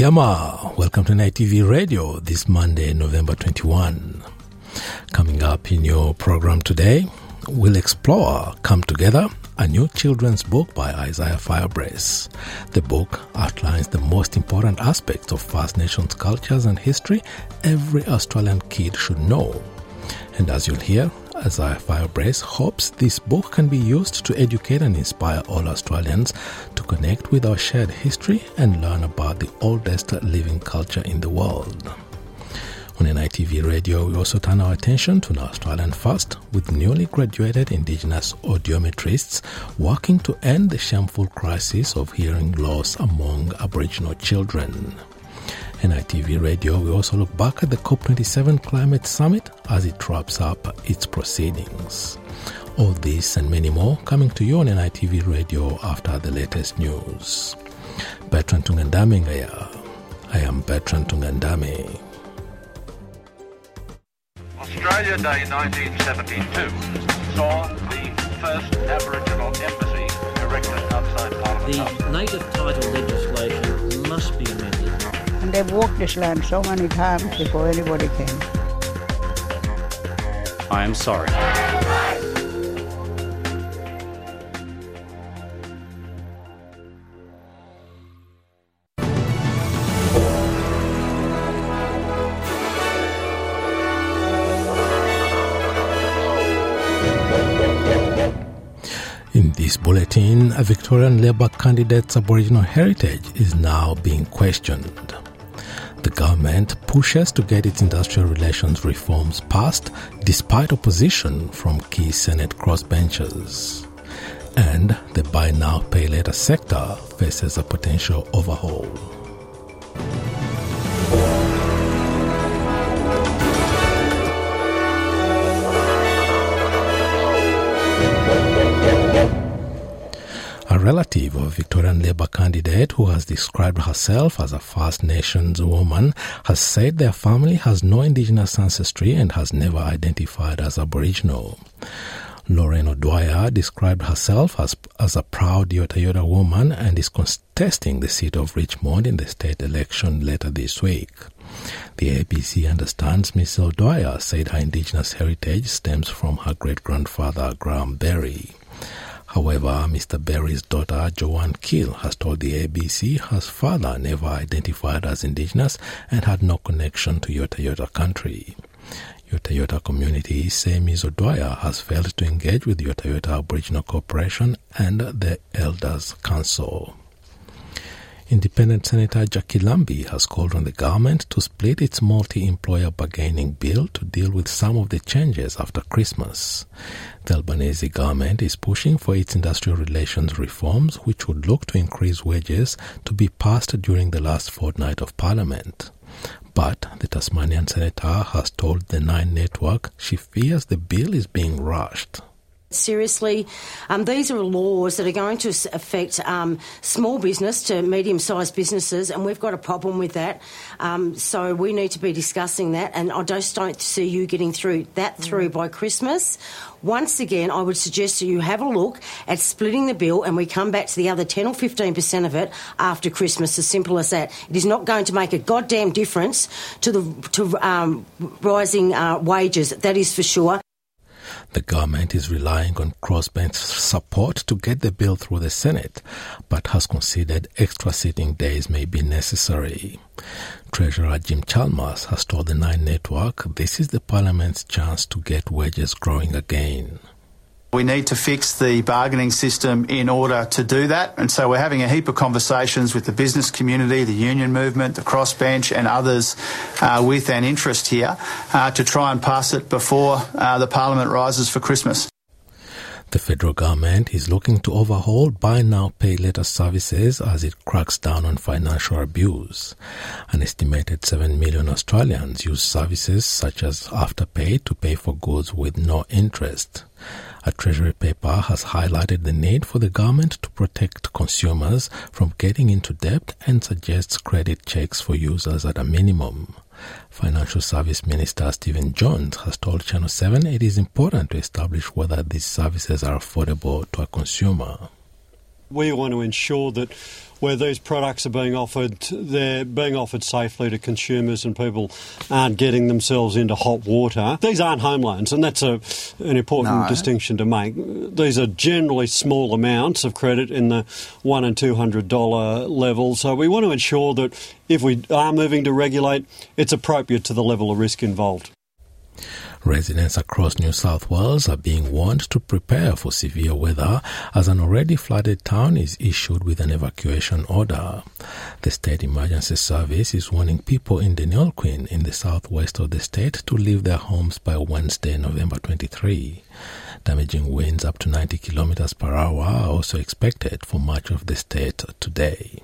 Yama, welcome to NITV Radio this Monday, November 21. Coming up in your program today, we'll explore Come Together, a new children's book by Isaiah Firebrace. The book outlines the most important aspects of First Nations cultures and history every Australian kid should know. And as you'll hear, Isaiah Firebrace hopes this book can be used to educate and inspire all Australians to connect with our shared history and learn about the oldest living culture in the world. On NITV Radio, we also turn our attention to an Australian first with newly graduated Indigenous audiometrists working to end the shameful crisis of hearing loss among Aboriginal children. NITV Radio, we also look back at the COP27 Climate Summit as it wraps up its proceedings. All this and many more coming to you on NITV Radio after the latest news. Bertrand Tungandame Ngaya. I am Bertrand Tungandame. Australia Day 1972 saw the first Aboriginal embassy erected outside Parliament House. The native title legislation must be amended. And they've walked this land so many times before anybody came. I am sorry. In this bulletin, a Victorian Labor candidate's Aboriginal heritage is now being questioned. The government pushes to get its industrial relations reforms passed despite opposition from key Senate crossbenchers. And the buy now, pay later sector faces a potential overhaul. Relative of Victorian Labor candidate who has described herself as a First Nations woman has said their family has no Indigenous ancestry and has never identified as Aboriginal. Lauren O'Dwyer described herself as, as a proud Yorta Yorta woman and is contesting the seat of Richmond in the state election later this week. The ABC understands Miss O'Dwyer said her Indigenous heritage stems from her great grandfather Graham Berry. However, Mr. Berry's daughter, Joanne Keel, has told the ABC her father never identified as Indigenous and had no connection to Yorta Yorta country. Yorta Yorta communities say Ms. O'Dwyer has failed to engage with Yorta Yorta Aboriginal Corporation and the Elders Council. Independent Senator Jacqui Lambie has called on the government to split its multi employer bargaining bill to deal with some of the changes after Christmas. The Albanese government is pushing for its industrial relations reforms, which would look to increase wages to be passed during the last fortnight of Parliament. But the Tasmanian senator has told the Nine Network she fears the bill is being rushed. Seriously, um, these are laws that are going to affect um, small business to medium sized businesses, and we've got a problem with that. Um, so we need to be discussing that, and I just don't see you getting through that through by Christmas. Once again, I would suggest that you have a look at splitting the bill, and we come back to the other 10 or 15% of it after Christmas. As simple as that. It is not going to make a goddamn difference to the to um, rising uh, wages. That is for sure. The government is relying on crossbench support to get the bill through the Senate, but has considered extra sitting days may be necessary. Treasurer Jim Chalmers has told the Nine Network this is the Parliament's chance to get wages growing again. We need to fix the bargaining system in order to do that. And so we're having a heap of conversations with the business community, the union movement, the crossbench, and others uh, with an interest here uh, to try and pass it before uh, the Parliament rises for Christmas. The federal government is looking to overhaul buy now pay later services as it cracks down on financial abuse. An estimated 7 million Australians use services such as Afterpay to pay for goods with no interest. A Treasury paper has highlighted the need for the government to protect consumers from getting into debt and suggests credit checks for users at a minimum. Financial Service Minister Stephen Jones has told Channel 7 it is important to establish whether these services are affordable to a consumer. We want to ensure that where these products are being offered, they're being offered safely to consumers and people aren't getting themselves into hot water. These aren't home loans, and that's a, an important No. distinction to make. These are generally small amounts of credit in the one and two hundred dollar level. So we want to ensure that if we are moving to regulate, it's appropriate to the level of risk involved. Residents across New South Wales are being warned to prepare for severe weather as an already flooded town is issued with an evacuation order. The State Emergency Service is warning people in Deniliquin in the southwest of the state to leave their homes by Wednesday, November 23. Damaging winds up to 90 kilometers per hour are also expected for much of the state today.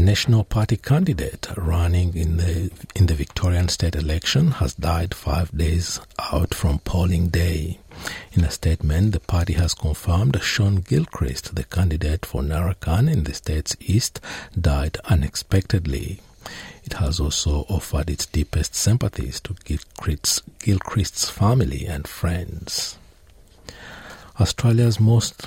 National Party candidate running in the in the Victorian state election has died five days out from polling day. In a statement, the party has confirmed Shaun Gilchrist, the candidate for Narracan in the state's east, died unexpectedly. It has also offered its deepest sympathies to Gilchrist's, Gilchrist's family and friends. Australia's most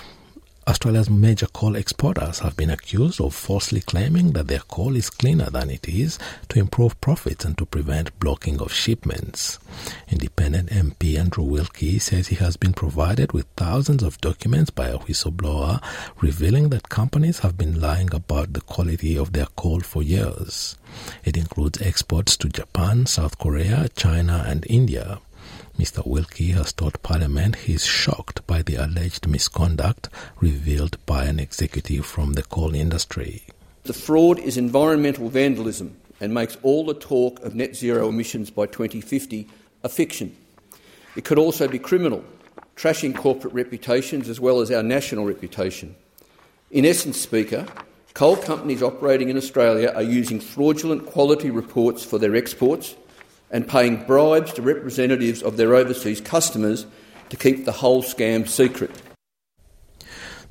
Australia's major coal exporters have been accused of falsely claiming that their coal is cleaner than it is to improve profits and to prevent blocking of shipments. Independent MP Andrew Wilkie says he has been provided with thousands of documents by a whistleblower revealing that companies have been lying about the quality of their coal for years. It includes exports to Japan, South Korea, China, and India. Mr. Wilkie has told Parliament he is shocked by the alleged misconduct revealed by an executive from the coal industry. The fraud is environmental vandalism and makes all the talk of net zero emissions by 2050 a fiction. It could also be criminal, trashing corporate reputations as well as our national reputation. In essence, Speaker, coal companies operating in Australia are using fraudulent quality reports for their exports and paying bribes to representatives of their overseas customers to keep the whole scam secret.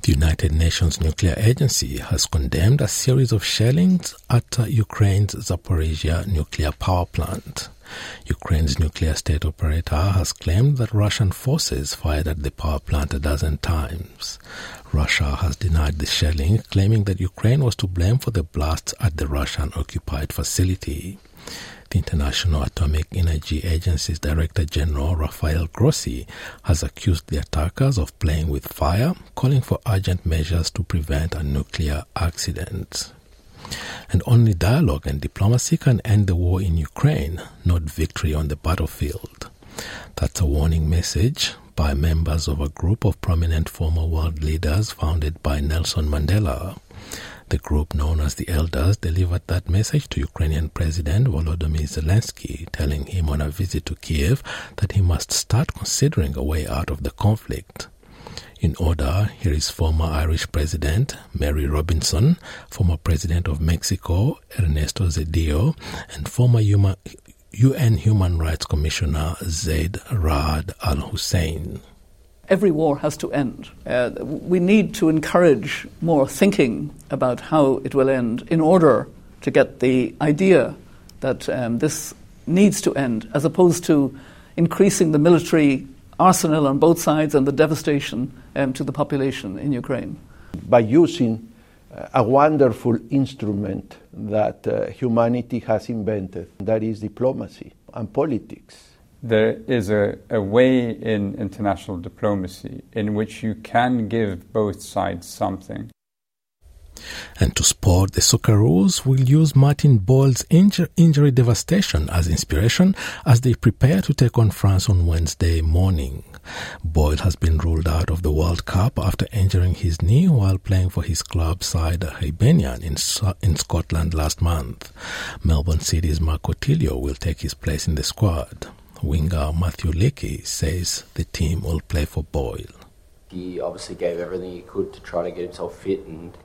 The United Nations Nuclear Agency has condemned a series of shellings at Ukraine's Zaporizhia nuclear power plant. Ukraine's nuclear state operator has claimed that Russian forces fired at the power plant a dozen times. Russia has denied the shelling, claiming that Ukraine was to blame for the blasts at the Russian occupied facility. International Atomic Energy Agency's Director General Rafael Grossi has accused the attackers of playing with fire, calling for urgent measures to prevent a nuclear accident. And only dialogue and diplomacy can end the war in Ukraine, not victory on the battlefield. That's a warning message by members of a group of prominent former world leaders founded by Nelson Mandela. The group known as the Elders delivered that message to Ukrainian President Volodymyr Zelensky, telling him on a visit to Kiev that he must start considering a way out of the conflict. In order, here is former Irish President Mary Robinson, former President of Mexico Ernesto Zedillo, and former UN Human Rights Commissioner Zeid Ra'ad Al Hussein. Every war has to end. Uh, we need to encourage more thinking about how it will end in order to get the idea that um, this needs to end, as opposed to increasing the military arsenal on both sides and the devastation um, to the population in Ukraine. By using uh, a wonderful instrument that uh, humanity has invented, that is diplomacy and politics there is a, a, way in international diplomacy in which you can give both sides something. And to support the Socceroos will use Martin Boyle's injur- injury devastation as inspiration as they prepare to take on France on Wednesday morning. Boyle has been ruled out of the World Cup after injuring his knee while playing for his club side Hibernian in, in Scotland last month. Melbourne City's Marco Tilio will take his place in the squad winger Mathew Leckie says the team will play for Boyle. He obviously gave everything he could to try to get himself fit and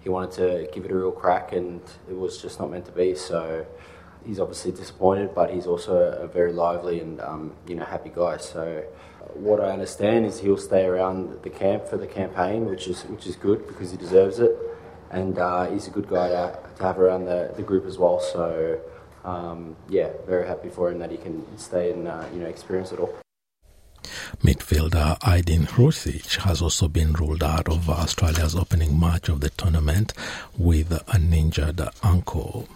he wanted to give it a real crack and it was just not meant to be. So he's obviously disappointed, but he's also a very lively and um, you know happy guy. So what I understand is he'll stay around the camp for the campaign, which is which is good because he deserves it, and uh, he's a good guy to, to have around the, the group as well. So um, yeah, very happy for him that he can stay and uh, you know experience it all. Midfielder Ajdin Hrustic has also been ruled out of Australia's opening match of the tournament with an injured ankle.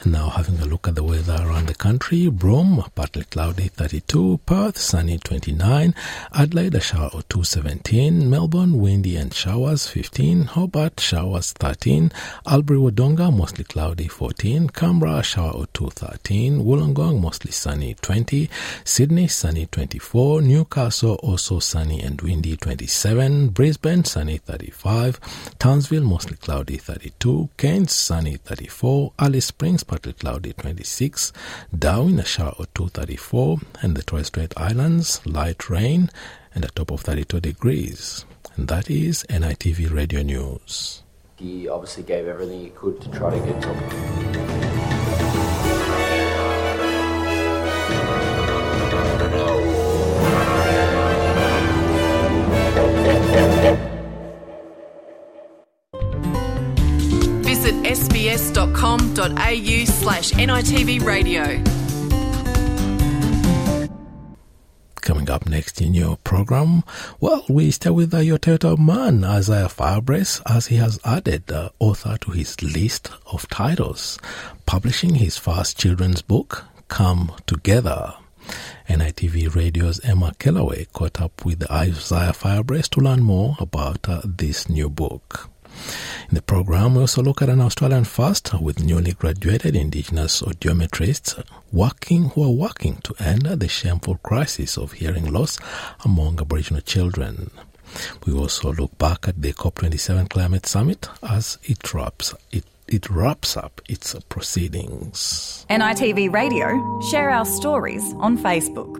And now having a look at the weather around the country, Broome, partly cloudy 32, Perth, sunny 29, Adelaide, a shower or 2 17, Melbourne, windy and showers 15, Hobart, showers 13, Albury Wodonga, mostly cloudy 14, Canberra, shower or 2 13, Wollongong, mostly sunny 20, Sydney, sunny 24, Newcastle, also sunny and windy 27, Brisbane, sunny 35, Townsville, mostly cloudy 32, Cairns, sunny 34, Alice Springs, partly cloudy 26, Darwin a shower or 234, and the Torres Strait Islands, light rain, and a top of 32 degrees. And that is NITV Radio News. He obviously gave everything he could to try to get top. Visit sbs.com.au slash NITV radio. Coming up next in your program, well, we stay with the Yorta Yorta man, Isaiah Firebrace, as he has added the author to his list of titles, publishing his first children's book, Come Together. NITV Radio's Emma Kellaway caught up with Isaiah Firebrace to learn more about uh, this new book. In the program, we also look at an Australian first with newly graduated Indigenous audiometrists working who are working to end the shameful crisis of hearing loss among Aboriginal children. We also look back at the COP27 Climate Summit as it wraps it it wraps up its proceedings. NITV Radio, share our stories on Facebook.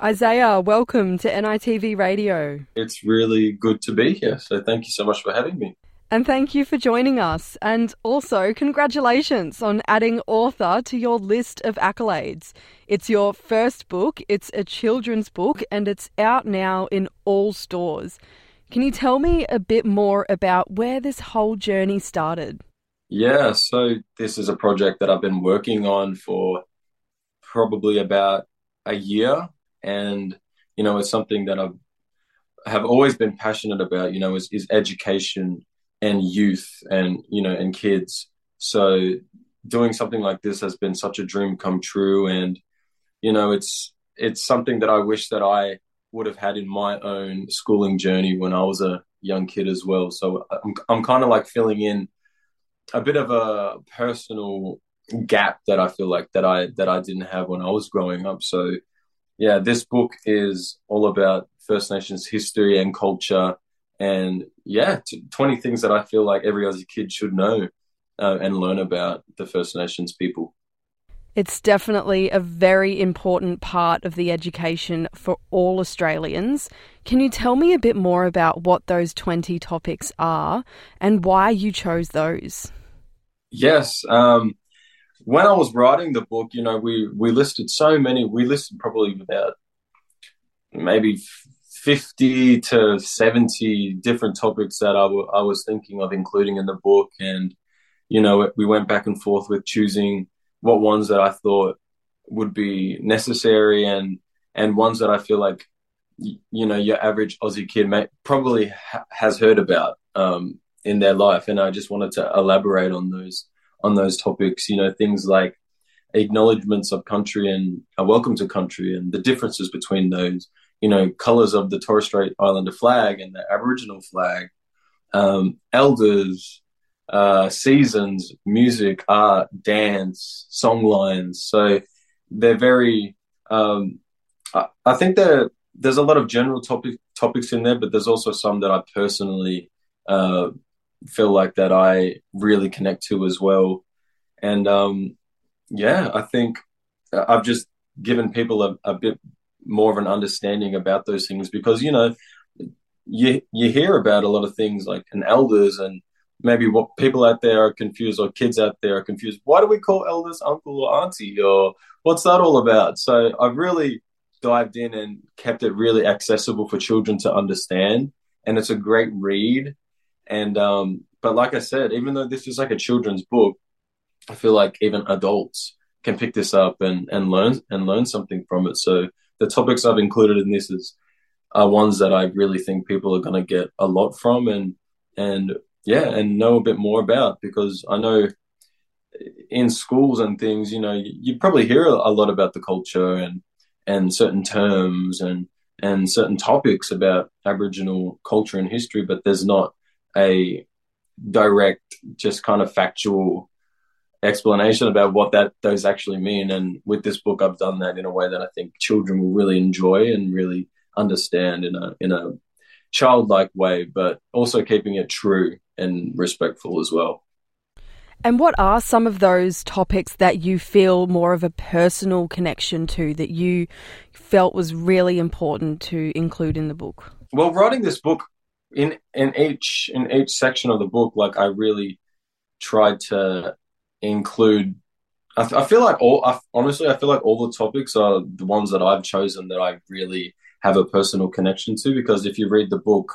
Isaiah, welcome to NITV Radio. It's really good to be here, so thank you so much for having me. And thank you for joining us. And also, congratulations on adding author to your list of accolades. It's your first book, it's a children's book, and it's out now in all stores. Can you tell me a bit more about where this whole journey started? Yeah, so this is a project that I've been working on for probably about a year. And, you know, it's something that I've have always been passionate about, you know, is, is education and youth and, you know, and kids. So doing something like this has been such a dream come true. And, you know, it's, it's something that I wish that I would have had in my own schooling journey when I was a young kid as well. So I'm, I'm kind of like filling in a bit of a personal gap that I feel like that I that I didn't have when I was growing up. So yeah, this book is all about First Nations history and culture, and yeah, t- twenty things that I feel like every Aussie kid should know uh, and learn about the First Nations people. It's definitely a very important part of the education for all Australians. Can you tell me a bit more about what those 20 topics are and why you chose those? Yes. Um, when I was writing the book, you know, we, we listed so many, we listed probably about maybe 50 to 70 different topics that I, w- I was thinking of including in the book. And, you know, we went back and forth with choosing what ones that I thought would be necessary and, and ones that I feel like, you know, your average Aussie kid may, probably ha- has heard about um, in their life. And I just wanted to elaborate on those on those topics. You know, things like acknowledgements of country and a welcome to country, and the differences between those. You know, colors of the Torres Strait Islander flag and the Aboriginal flag, um, elders, uh, seasons, music, art, dance, song lines. So they're very. Um, I, I think there's a lot of general topic topics in there, but there's also some that I personally uh, feel like that I really connect to as well. And um, yeah, I think I've just given people a, a bit more of an understanding about those things because you know you you hear about a lot of things like an elders and maybe what people out there are confused or kids out there are confused. Why do we call elders uncle or auntie or what's that all about? So I've really dived in and kept it really accessible for children to understand, and it's a great read. And um, but like I said, even though this is like a children's book, I feel like even adults can pick this up and and learn and learn something from it. So the topics I've included in this is are ones that I really think people are going to get a lot from and and yeah and know a bit more about because I know in schools and things you know you, you probably hear a lot about the culture and and certain terms and and certain topics about Aboriginal culture and history, but there's not a direct, just kind of factual explanation about what that those actually mean. And with this book, I've done that in a way that I think children will really enjoy and really understand in a in a childlike way, but also keeping it true and respectful as well. And what are some of those topics that you feel more of a personal connection to that you felt was really important to include in the book? Well, writing this book in in each in each section of the book, like I really tried to include. I, I feel like all I, honestly, I feel like all the topics are the ones that I've chosen that I really have a personal connection to. Because if you read the book,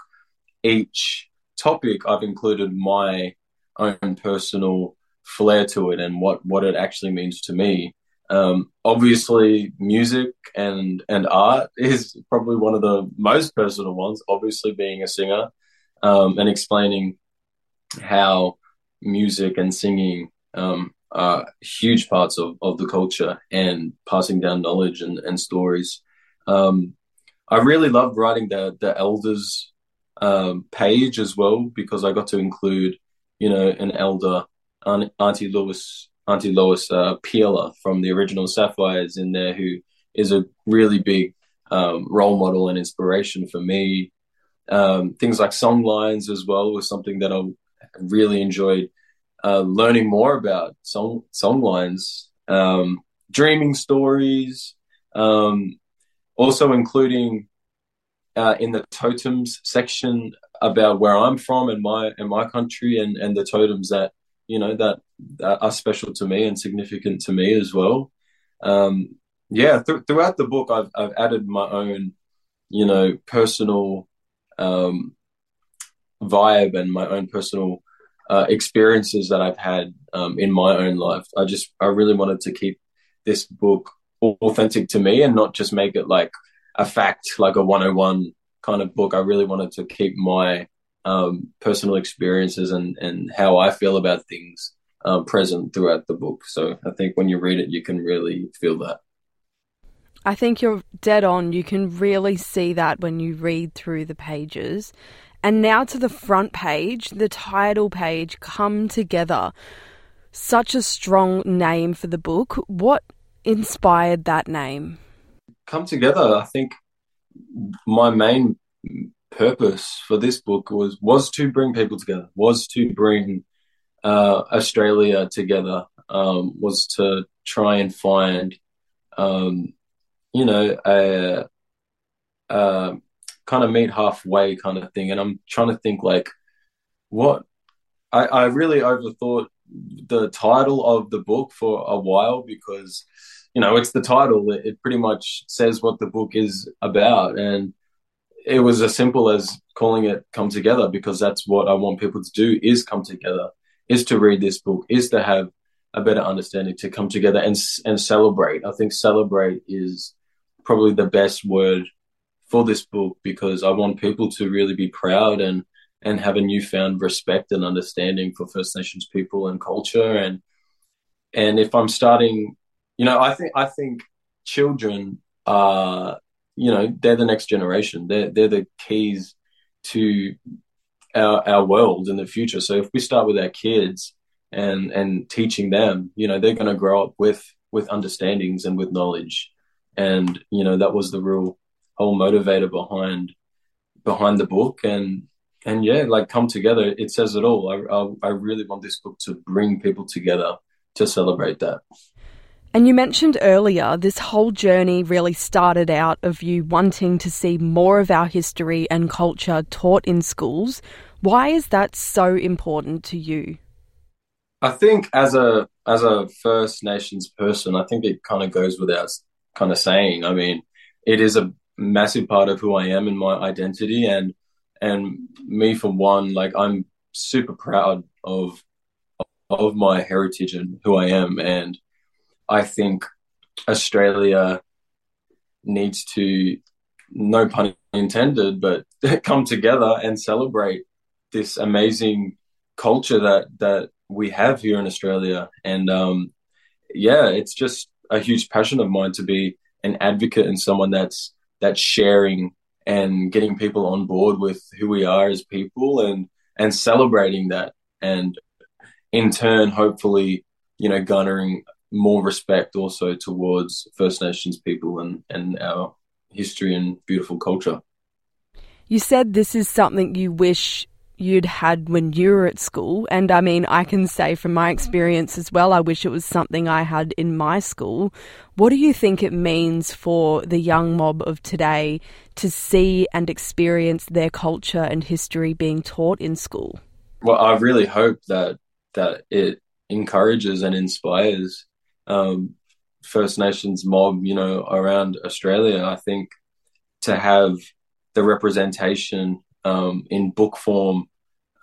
each topic I've included my own personal flair to it and what what it actually means to me. Um, obviously, music and and art is probably one of the most personal ones. Obviously, being a singer um, and explaining how music and singing um, are huge parts of, of the culture and passing down knowledge and, and stories. Um, I really loved writing the the elders um, page as well because I got to include you know an elder Auntie Lois Auntie Lois uh, Peeler from the original Sapphires in there, who is a really big um, role model and inspiration for me. Um, things like song lines as well was something that I really enjoyed uh, learning more about song lines, um, dreaming stories, um, also including uh, in the totems section about where I'm from and my and my country and and the totems that you know that, that are special to me and significant to me as well. Um, yeah, th- throughout the book, I've I've added my own, you know, personal um, vibe and my own personal uh, experiences that I've had um, in my own life. I just I really wanted to keep this book authentic to me and not just make it like a fact, like a 101 kind of book. I really wanted to keep my um, personal experiences and, and how I feel about things um, present throughout the book. So I think when you read it, you can really feel that. I think you're dead on. You can really see that when you read through the pages. And now to the front page, the title page, Come Together. Such a strong name for the book. What inspired that name? Come Together, I think my main purpose for this book was was to bring people together, was to bring uh, Australia together, um, was to try and find, um, you know, a, a kind of meet halfway kind of thing. And I'm trying to think like, what I, I really overthought the title of the book for a while because you know it's the title it pretty much says what the book is about and it was as simple as calling it come together because that's what I want people to do is come together, is to read this book, is to have a better understanding, to come together and and celebrate. I think celebrate is probably the best word for this book because I want people to really be proud and and have a newfound respect and understanding for First Nations people and culture and and if I'm starting, you know, I think I think children are you know they're the next generation. They're they're the keys to our our world in the future. So if we start with our kids and and teaching them, you know, they're going to grow up with with understandings and with knowledge. And you know that was the real whole motivator behind behind the book and and yeah, like come together. It says it all. I, I, I really want this book to bring people together to celebrate that. And you mentioned earlier this whole journey really started out of you wanting to see more of our history and culture taught in schools. Why is that so important to you? I think as a as a First Nations person, I think it kind of goes without kind of saying. I mean, it is a massive part of who I am and my identity, and and me for one, like I'm super proud of of my heritage and who I am, and I think Australia needs to, no pun intended, but come together and celebrate this amazing culture that that we have here in Australia. And um, yeah, it's just a huge passion of mine to be an advocate and someone that's that's sharing and getting people on board with who we are as people and and celebrating that and in turn hopefully you know garnering more respect also towards First Nations people and, and our history and beautiful culture. You said this is something you wish you'd had when you were at school. And I mean, I can say from my experience as well, I wish it was something I had in my school. What do you think it means for the young mob of today to see and experience their culture and history being taught in school? Well, I really hope that that it encourages and inspires um, First Nations mob, you know, around Australia. I think to have the representation um, in book form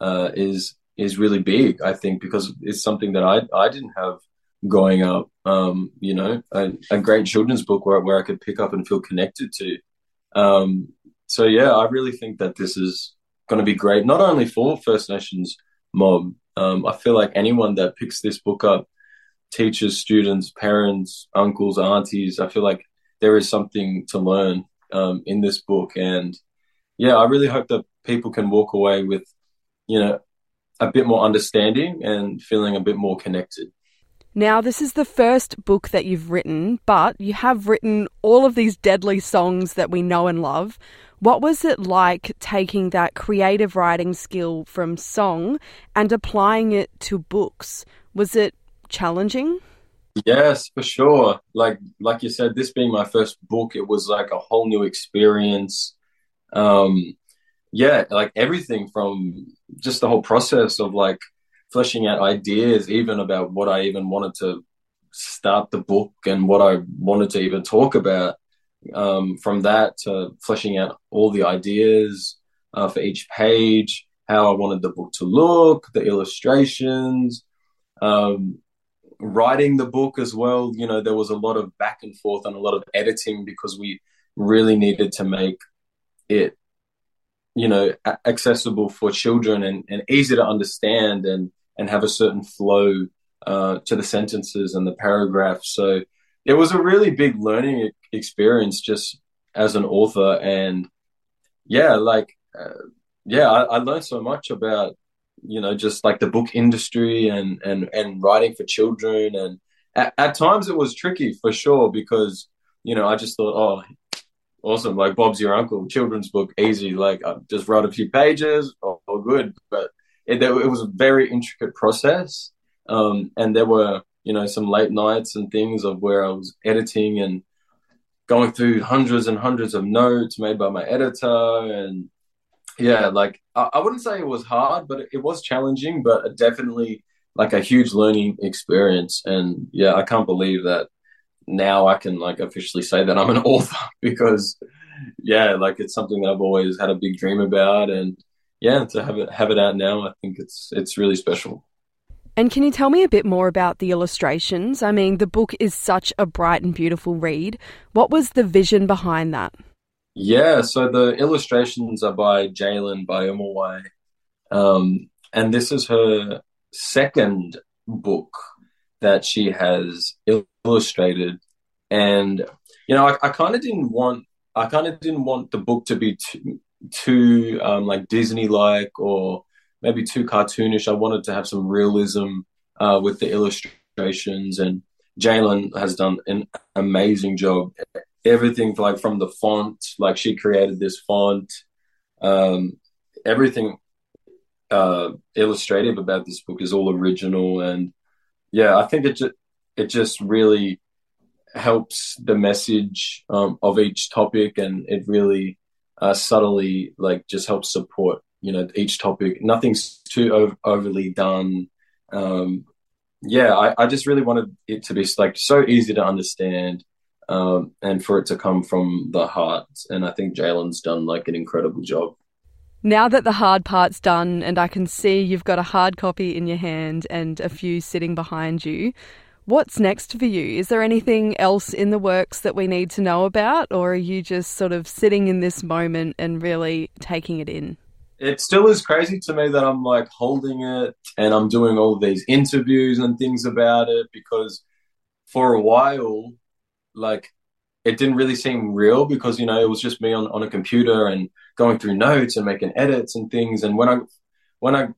uh, is is really big. I think because it's something that I I didn't have growing up. Um, you know, a, a, great children's book where where I could pick up and feel connected to. Um, so yeah, I really think that this is going to be great, not only for First Nations mob. Um, I feel like anyone that picks this book up teachers, students, parents, uncles, aunties. I feel like there is something to learn um, in this book, and yeah, I really hope that people can walk away with, you know, a bit more understanding and feeling a bit more connected. Now, this is the first book that you've written, but you have written all of these deadly songs that we know and love. What was it like taking that creative writing skill from song and applying it to books? Was it challenging? Yes, for sure. Like like you said, this being my first book, it was like a whole new experience. Um, yeah, like everything from just the whole process of like fleshing out ideas, even about what I even wanted to start the book and what I wanted to even talk about. Um, from that to fleshing out all the ideas uh, for each page, how I wanted the book to look, the illustrations, um, writing the book as well, you know, there was a lot of back and forth and a lot of editing because we really needed to make it, you know, accessible for children and, and easy to understand and, and have a certain flow uh, to the sentences and the paragraphs. So it was a really big learning experience just as an author. And yeah, like, uh, yeah, I, I learned so much about you know, just like the book industry and and and writing for children. And at, at times it was tricky for sure because you know I just thought, oh, awesome, like Bob's your uncle, children's book, easy. Like I just wrote a few pages, all, all good. But it, it was a very intricate process, um, and there were you know some late nights and things of where I was editing and going through hundreds and hundreds of notes made by my editor and yeah, like I, I wouldn't say it was hard, but it, it was challenging, but definitely like a huge learning experience. And yeah, I can't believe that now I can like officially say that I'm an author because yeah, like it's something that I've always had a big dream about and yeah, to have it have it out now, I think it's it's really special. And can you tell me a bit more about the illustrations? I mean, the book is such a bright and beautiful read. What was the vision behind that? Yeah, so the illustrations are by Jaelyn Biumaiwai. Um, and this is her second book that she has illustrated. And, you know, I, I kind of didn't want, I kind of didn't want the book to be too, too um, like Disney like or maybe too cartoonish. I wanted to have some realism uh, with the illustrations. And Jaelyn has done an amazing job everything like from the font like she created this font um, everything uh, illustrative about this book is all original and yeah i think it it just really helps the message um, of each topic, and it really uh, subtly like just helps support you know each topic. Nothing's too ov- overly done. Um, yeah, I, I just really wanted it to be like so easy to understand. Um, and for it to come from the heart, and I think Jaelyn's done like an incredible job. Now that the hard part's done and I can see you've got a hard copy in your hand and a few sitting behind you, what's next for you? Is there anything else in the works that we need to know about, or are you just sort of sitting in this moment and really taking it in? It still is crazy to me that I'm like holding it and I'm doing all these interviews and things about it because for a while, like it didn't really seem real because you know it was just me on, on a computer and going through notes and making edits and things and when i when i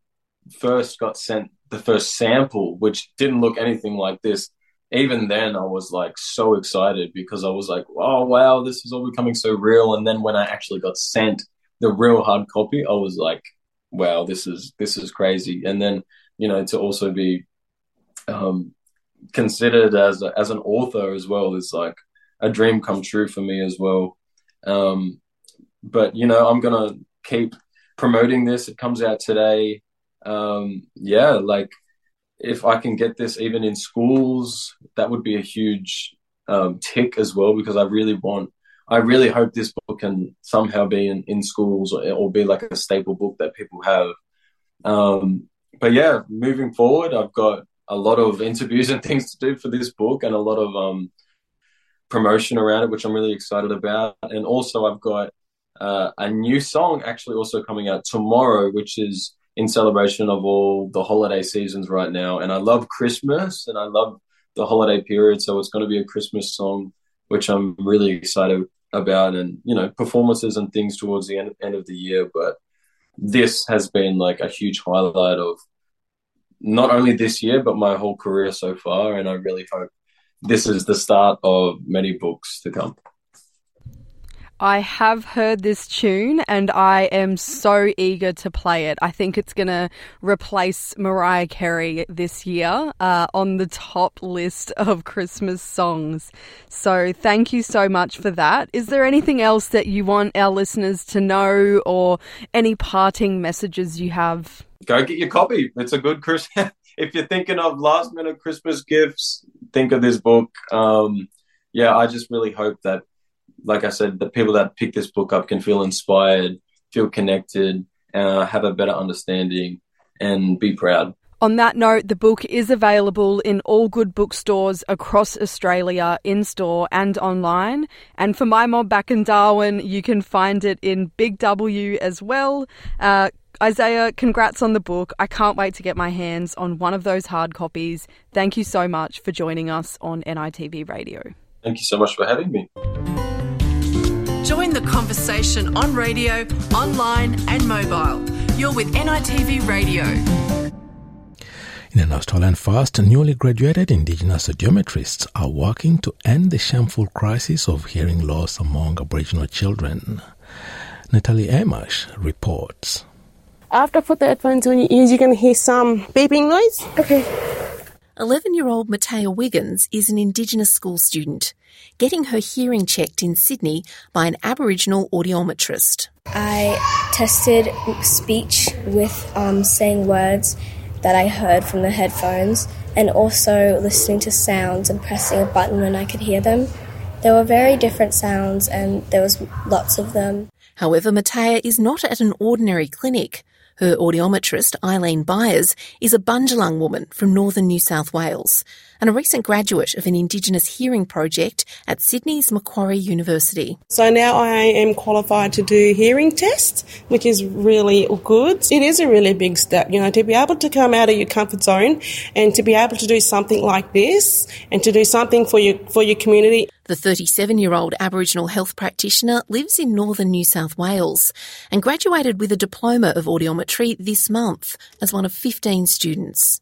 first got sent the first sample which didn't look anything like this even then i was like so excited because i was like oh wow this is all becoming so real and then when i actually got sent the real hard copy i was like wow this is this is crazy and then you know to also be um considered as a, as an author as well is like a dream come true for me as well. Um, but you know, I'm gonna keep promoting this. It comes out today. Um, yeah, like if I can get this even in schools, that would be a huge um, tick as well because I really want. I really hope this book can somehow be in, in schools or, or be like a staple book that people have. Um, but yeah, moving forward, I've got a lot of interviews and things to do for this book and a lot of um, promotion around it, which I'm really excited about. And also, I've got uh, a new song actually also coming out tomorrow, which is in celebration of all the holiday seasons right now. And I love Christmas and I love the holiday period, so it's going to be a Christmas song, which I'm really excited about. And you know, performances and things towards the end, end of the year, but this has been like a huge highlight of not only this year but my whole career so far and i really hope this is the start of many books to come. I have heard this tune and I am so eager to play it. I think it's going to replace Mariah Carey this year uh, on the top list of Christmas songs. So thank you so much for that. Is there anything else that you want our listeners to know or any parting messages you have? Go get your copy. It's a good Christmas. if you're thinking of last minute Christmas gifts, think of this book. Um, yeah, I just really hope that, like I said, the people that pick this book up can feel inspired, feel connected, uh, have a better understanding, and be proud. On that note, the book is available in all good bookstores across Australia, in store and online. And for my mob back in Darwin, you can find it in Big W as well. Uh, Isaiah, congrats on the book. I can't wait to get my hands on one of those hard copies. Thank you so much for joining us on NITV Radio. Thank you so much for having me. Join the conversation on radio, online, and mobile. You're with NITV Radio. In an Australian first, newly graduated Indigenous audiometrists are working to end the shameful crisis of hearing loss among Aboriginal children. Natalie Amash reports. After I put the headphones on your ears, you're going to hear some beeping noise. Okay. 11 year old Matea Wiggins is an Indigenous school student, getting her hearing checked in Sydney by an Aboriginal audiometrist. I tested speech with um, saying words that I heard from the headphones and also listening to sounds and pressing a button when I could hear them. There were very different sounds and there was lots of them. However, Matea is not at an ordinary clinic. Her audiometrist, Eileen Byers, is a Bundjalung woman from northern New South Wales and a recent graduate of an Indigenous hearing project at Sydney's Macquarie University. So now I am qualified to do hearing tests, which is really good. It is a really big step, you know, to be able to come out of your comfort zone and to be able to do something like this and to do something for your for your community. The 37 year old Aboriginal health practitioner lives in northern New South Wales and graduated with a diploma of audiometry this month as one of 15 students.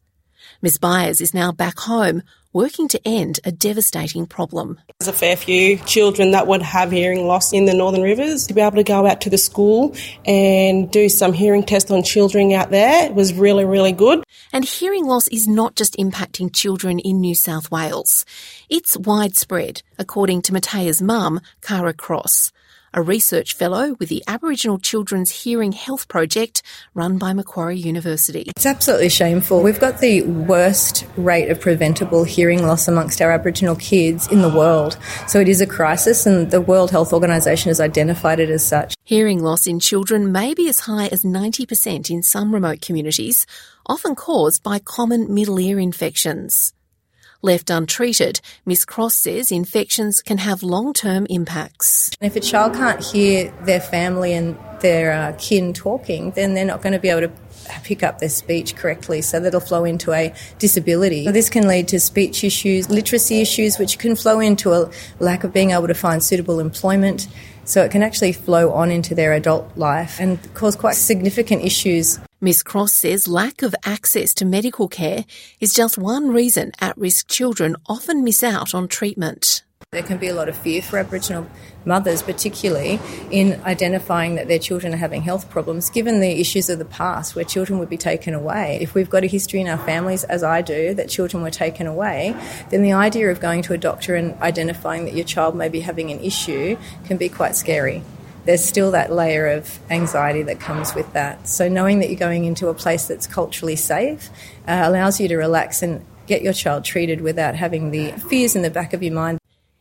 Ms. Byers is now back home working to end a devastating problem. There's a fair few children that would have hearing loss in the Northern Rivers. To be able to go out to the school and do some hearing tests on children out there was really, really good. And hearing loss is not just impacting children in New South Wales. It's widespread, according to Matea's mum, Cara Cross a research fellow with the Aboriginal Children's Hearing Health Project run by Macquarie University. It's absolutely shameful. We've got the worst rate of preventable hearing loss amongst our Aboriginal kids in the world. So it is a crisis, and the World Health Organization has identified it as such. Hearing loss in children may be as high as 90% in some remote communities, often caused by common middle ear infections. Left untreated, Miss Cross says infections can have long term impacts. If a child can't hear their family and their uh, kin talking, then they're not going to be able to pick up their speech correctly, so that'll flow into a disability. This can lead to speech issues, literacy issues, which can flow into a lack of being able to find suitable employment. So it can actually flow on into their adult life and cause quite significant issues. Ms Cross says lack of access to medical care is just one reason at risk children often miss out on treatment. There can be a lot of fear for Aboriginal mothers, particularly in identifying that their children are having health problems, given the issues of the past where children would be taken away. If we've got a history in our families, as I do, that children were taken away, then the idea of going to a doctor and identifying that your child may be having an issue can be quite scary there's still that layer of anxiety that comes with that. So, knowing that you're going into a place that's culturally safe uh, allows you to relax and get your child treated without having the fears in the back of your mind.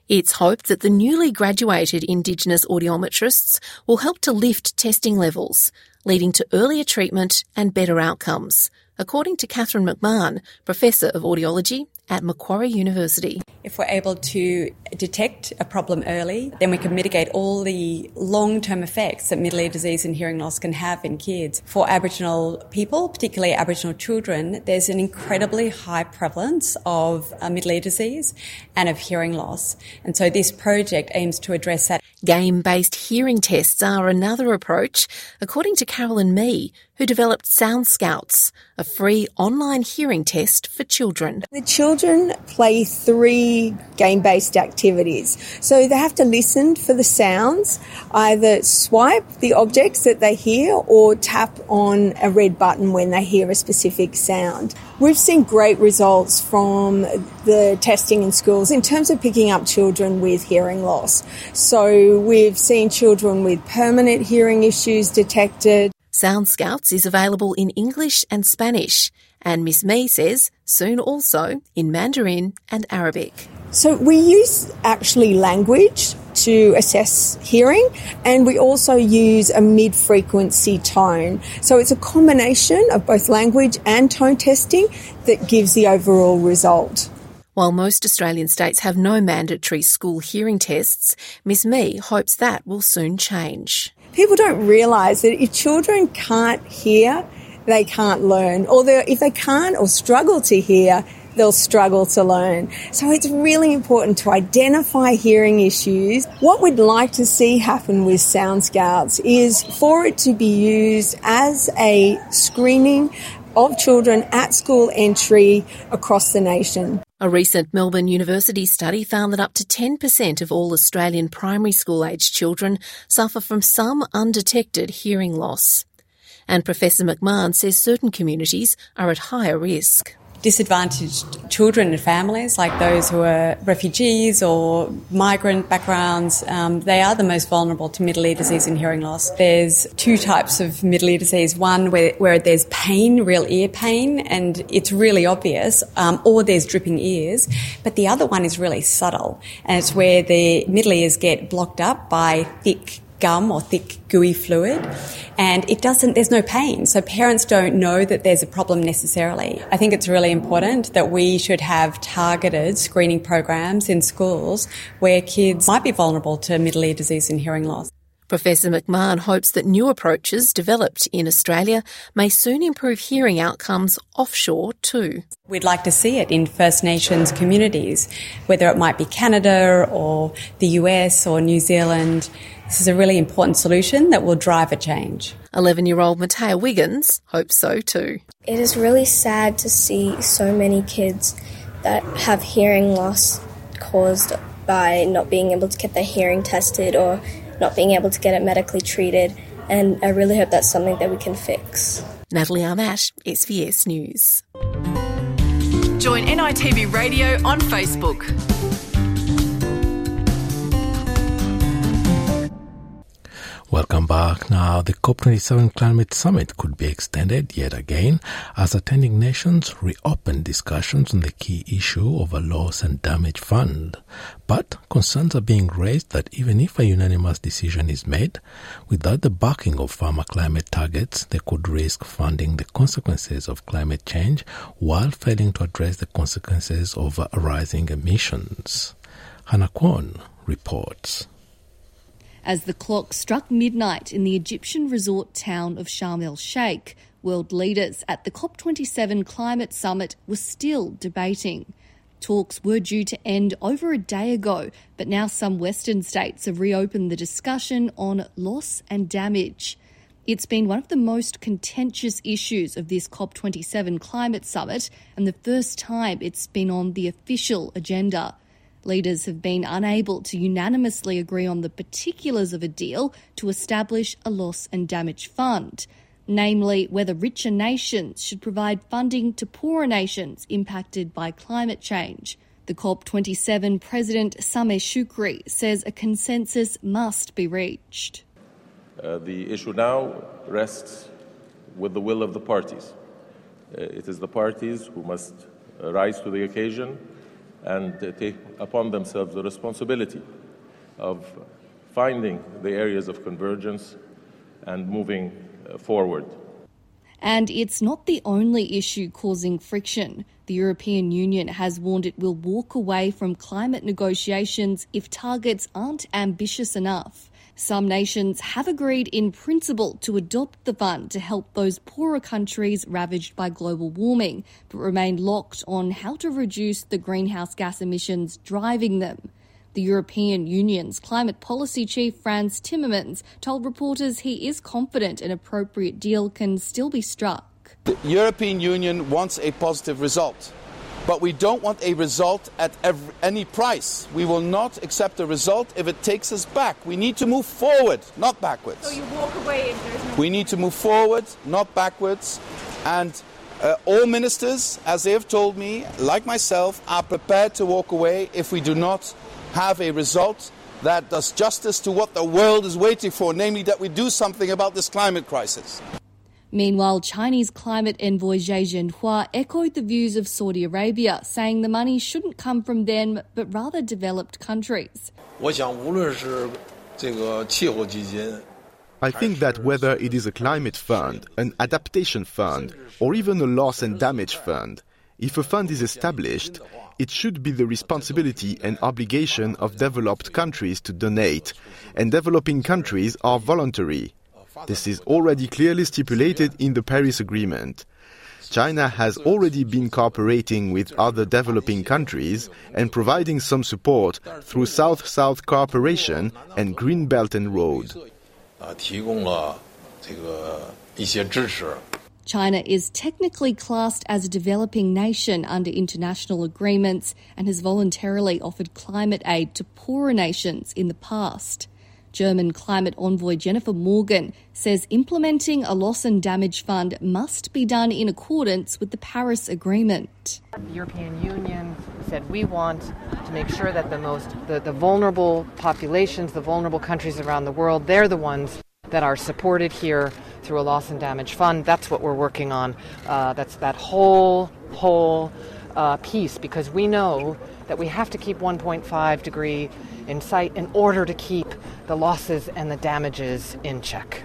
It's hoped that the newly graduated Indigenous audiometrists will help to lift testing levels, leading to earlier treatment and better outcomes, according to Catherine McMahon, Professor of Audiology at Macquarie University. If we're able to detect a problem early, then we can mitigate all the long term effects that middle ear disease and hearing loss can have in kids. For Aboriginal people, particularly Aboriginal children, there's an incredibly high prevalence of uh, middle ear disease and of hearing loss. And so this project aims to address that. Game based hearing tests are another approach, according to Carolyn Mee, who developed Sound Scouts, a free online hearing test for children. The children play three game based activities. So they have to listen for the sounds, either swipe the objects that they hear or tap on a red button when they hear a specific sound. We've seen great results from the testing in schools in terms of picking up children with hearing loss. So we've seen children with permanent hearing issues detected. Sound Scouts is available in English and Spanish, and Miss Mee says soon also in Mandarin and Arabic. So we use actually language to assess hearing and we also use a mid frequency tone. So it's a combination of both language and tone testing that gives the overall result. While most Australian states have no mandatory school hearing tests, Miss Mee hopes that will soon change people don't realise that if children can't hear, they can't learn. Or if they can't or struggle to hear, they'll struggle to learn. So it's really important to identify hearing issues. What we'd like to see happen with Sound Scouts is for it to be used as a screening of children at school entry across the nation. A recent Melbourne University study found that up to 10% of all Australian primary school aged children suffer from some undetected hearing loss. And Professor McMahon says certain communities are at higher risk disadvantaged children and families, like those who are refugees or migrant backgrounds, um, they are the most vulnerable to middle ear disease and hearing loss. There's two types of middle ear disease. One where, where there's pain, real ear pain, and it's really obvious, um, or there's dripping ears. But the other one is really subtle, and it's where the middle ears get blocked up by thick gum or thick gooey fluid and it doesn't there's no pain. So parents don't know that there's a problem necessarily. I think it's really important that we should have targeted screening programs in schools where kids might be vulnerable to middle ear disease and hearing loss Professor McMahon hopes that new approaches developed in Australia may soon improve hearing outcomes offshore too. We'd like to see it in First Nations communities, whether it might be Canada or the US or New Zealand. This is a really important solution that will drive a change. 11 year old Matea Wiggins hopes so too. It is really sad to see so many kids that have hearing loss caused by not being able to get their hearing tested or not being able to get it medically treated. And I really hope that's something that we can fix. Natalie Armash, SBS News. Join NITV Radio on Facebook. Welcome back. Now, the COP27 Climate Summit could be extended yet again as attending nations reopen discussions on the key issue of a loss and damage fund. But concerns are being raised that even if a unanimous decision is made, without the backing of farmer climate targets, they could risk funding the consequences of climate change while failing to address the consequences of rising emissions. Hannah Kwon reports. As the clock struck midnight in the Egyptian resort town of Sharm el Sheikh, world leaders at the COP27 climate summit were still debating. Talks were due to end over a day ago, but now some Western states have reopened the discussion on loss and damage. It's been one of the most contentious issues of this COP27 climate summit and the first time it's been on the official agenda. Leaders have been unable to unanimously agree on the particulars of a deal to establish a loss and damage fund, namely whether richer nations should provide funding to poorer nations impacted by climate change. The COP27 president Sameh Shoukry says a consensus must be reached. Uh, the issue now rests with the will of the parties. Uh, it is the parties who must rise to the occasion and take upon themselves the responsibility of finding the areas of convergence and moving uh, forward. And it's not the only issue causing friction. The European Union has warned it will walk away from climate negotiations if targets aren't ambitious enough. Some nations have agreed in principle to adopt the fund to help those poorer countries ravaged by global warming, but remain locked on how to reduce the greenhouse gas emissions driving them. The European Union's climate policy chief Frans Timmermans told reporters he is confident an appropriate deal can still be struck. The European Union wants a positive result, but we don't want a result at every, any price. We will not accept a result if it takes us back. We need to move forward, not backwards. So you walk away if there's no. We need to move forward, not backwards, and uh, all ministers, as they have told me, like myself, are prepared to walk away if we do not have a result that does justice to what the world is waiting for, namely that we do something about this climate crisis. Meanwhile, Chinese climate envoy Xie Zhenhua echoed the views of Saudi Arabia, saying the money shouldn't come from them but rather developed countries. I think that whether it is a climate fund, an adaptation fund, or even a loss and damage fund, if a fund is established, it should be the responsibility and obligation of developed countries to donate, and developing countries are voluntary. This is already clearly stipulated in the Paris Agreement. China has already been cooperating with other developing countries and providing some support through South South cooperation and Green Belt and Road. China is technically classed as a developing nation under international agreements and has voluntarily offered climate aid to poorer nations in the past. German climate envoy Jennifer Morgan says implementing a loss and damage fund must be done in accordance with the Paris Agreement. The European Union said we want to make sure that the most the, the vulnerable populations, the vulnerable countries around the world, they're the ones that are supported here through a loss and damage fund. That's what we're working on. Uh, that's that whole whole uh, piece because we know that we have to keep 1.5 degree in sight in order to keep the losses and the damages in check.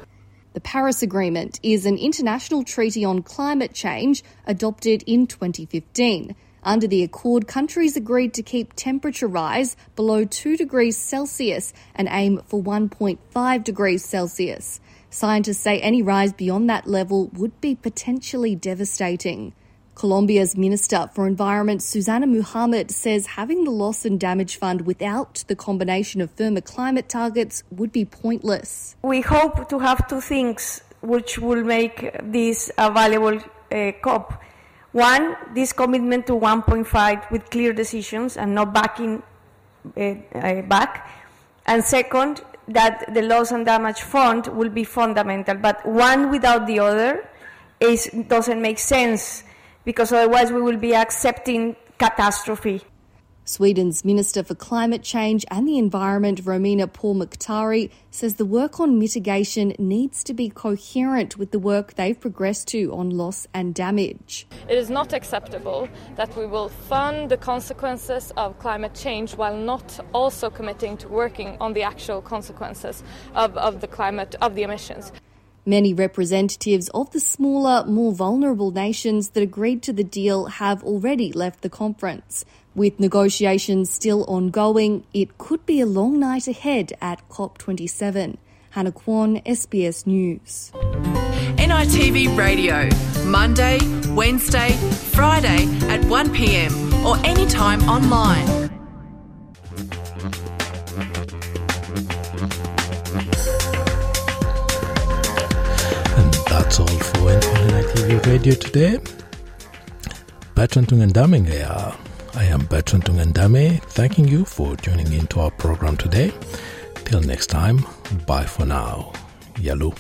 The Paris Agreement is an international treaty on climate change adopted in 2015. Under the accord, countries agreed to keep temperature rise below 2 degrees Celsius and aim for 1.5 degrees Celsius. Scientists say any rise beyond that level would be potentially devastating. Colombia's Minister for Environment, Susana Muhamad, says having the loss and damage fund without the combination of firmer climate targets would be pointless. We hope to have two things which will make this a valuable uh, COP. One, this commitment to 1.5 with clear decisions and not backing uh, uh, back. And second, that the loss and damage fund will be fundamental. But one without the other is, doesn't make sense because otherwise we will be accepting catastrophe. Sweden's Minister for Climate Change and the Environment, Romina Pourmokhtari, says the work on mitigation needs to be coherent with the work they've progressed to on loss and damage. It is not acceptable that we will fund the consequences of climate change while not also committing to working on the actual consequences of, of the climate, of the emissions. Many representatives of the smaller, more vulnerable nations that agreed to the deal have already left the conference. With negotiations still ongoing, it could be a long night ahead at COP27. Hannah Kwon, SBS News. NITV Radio, Monday, Wednesday, Friday at 1pm or anytime online. That's all for NITV Radio today. Bertrand Tungandame here. I am Bertrand Tungandame, thanking you for tuning into our program today. Till next time, bye for now. Yalu.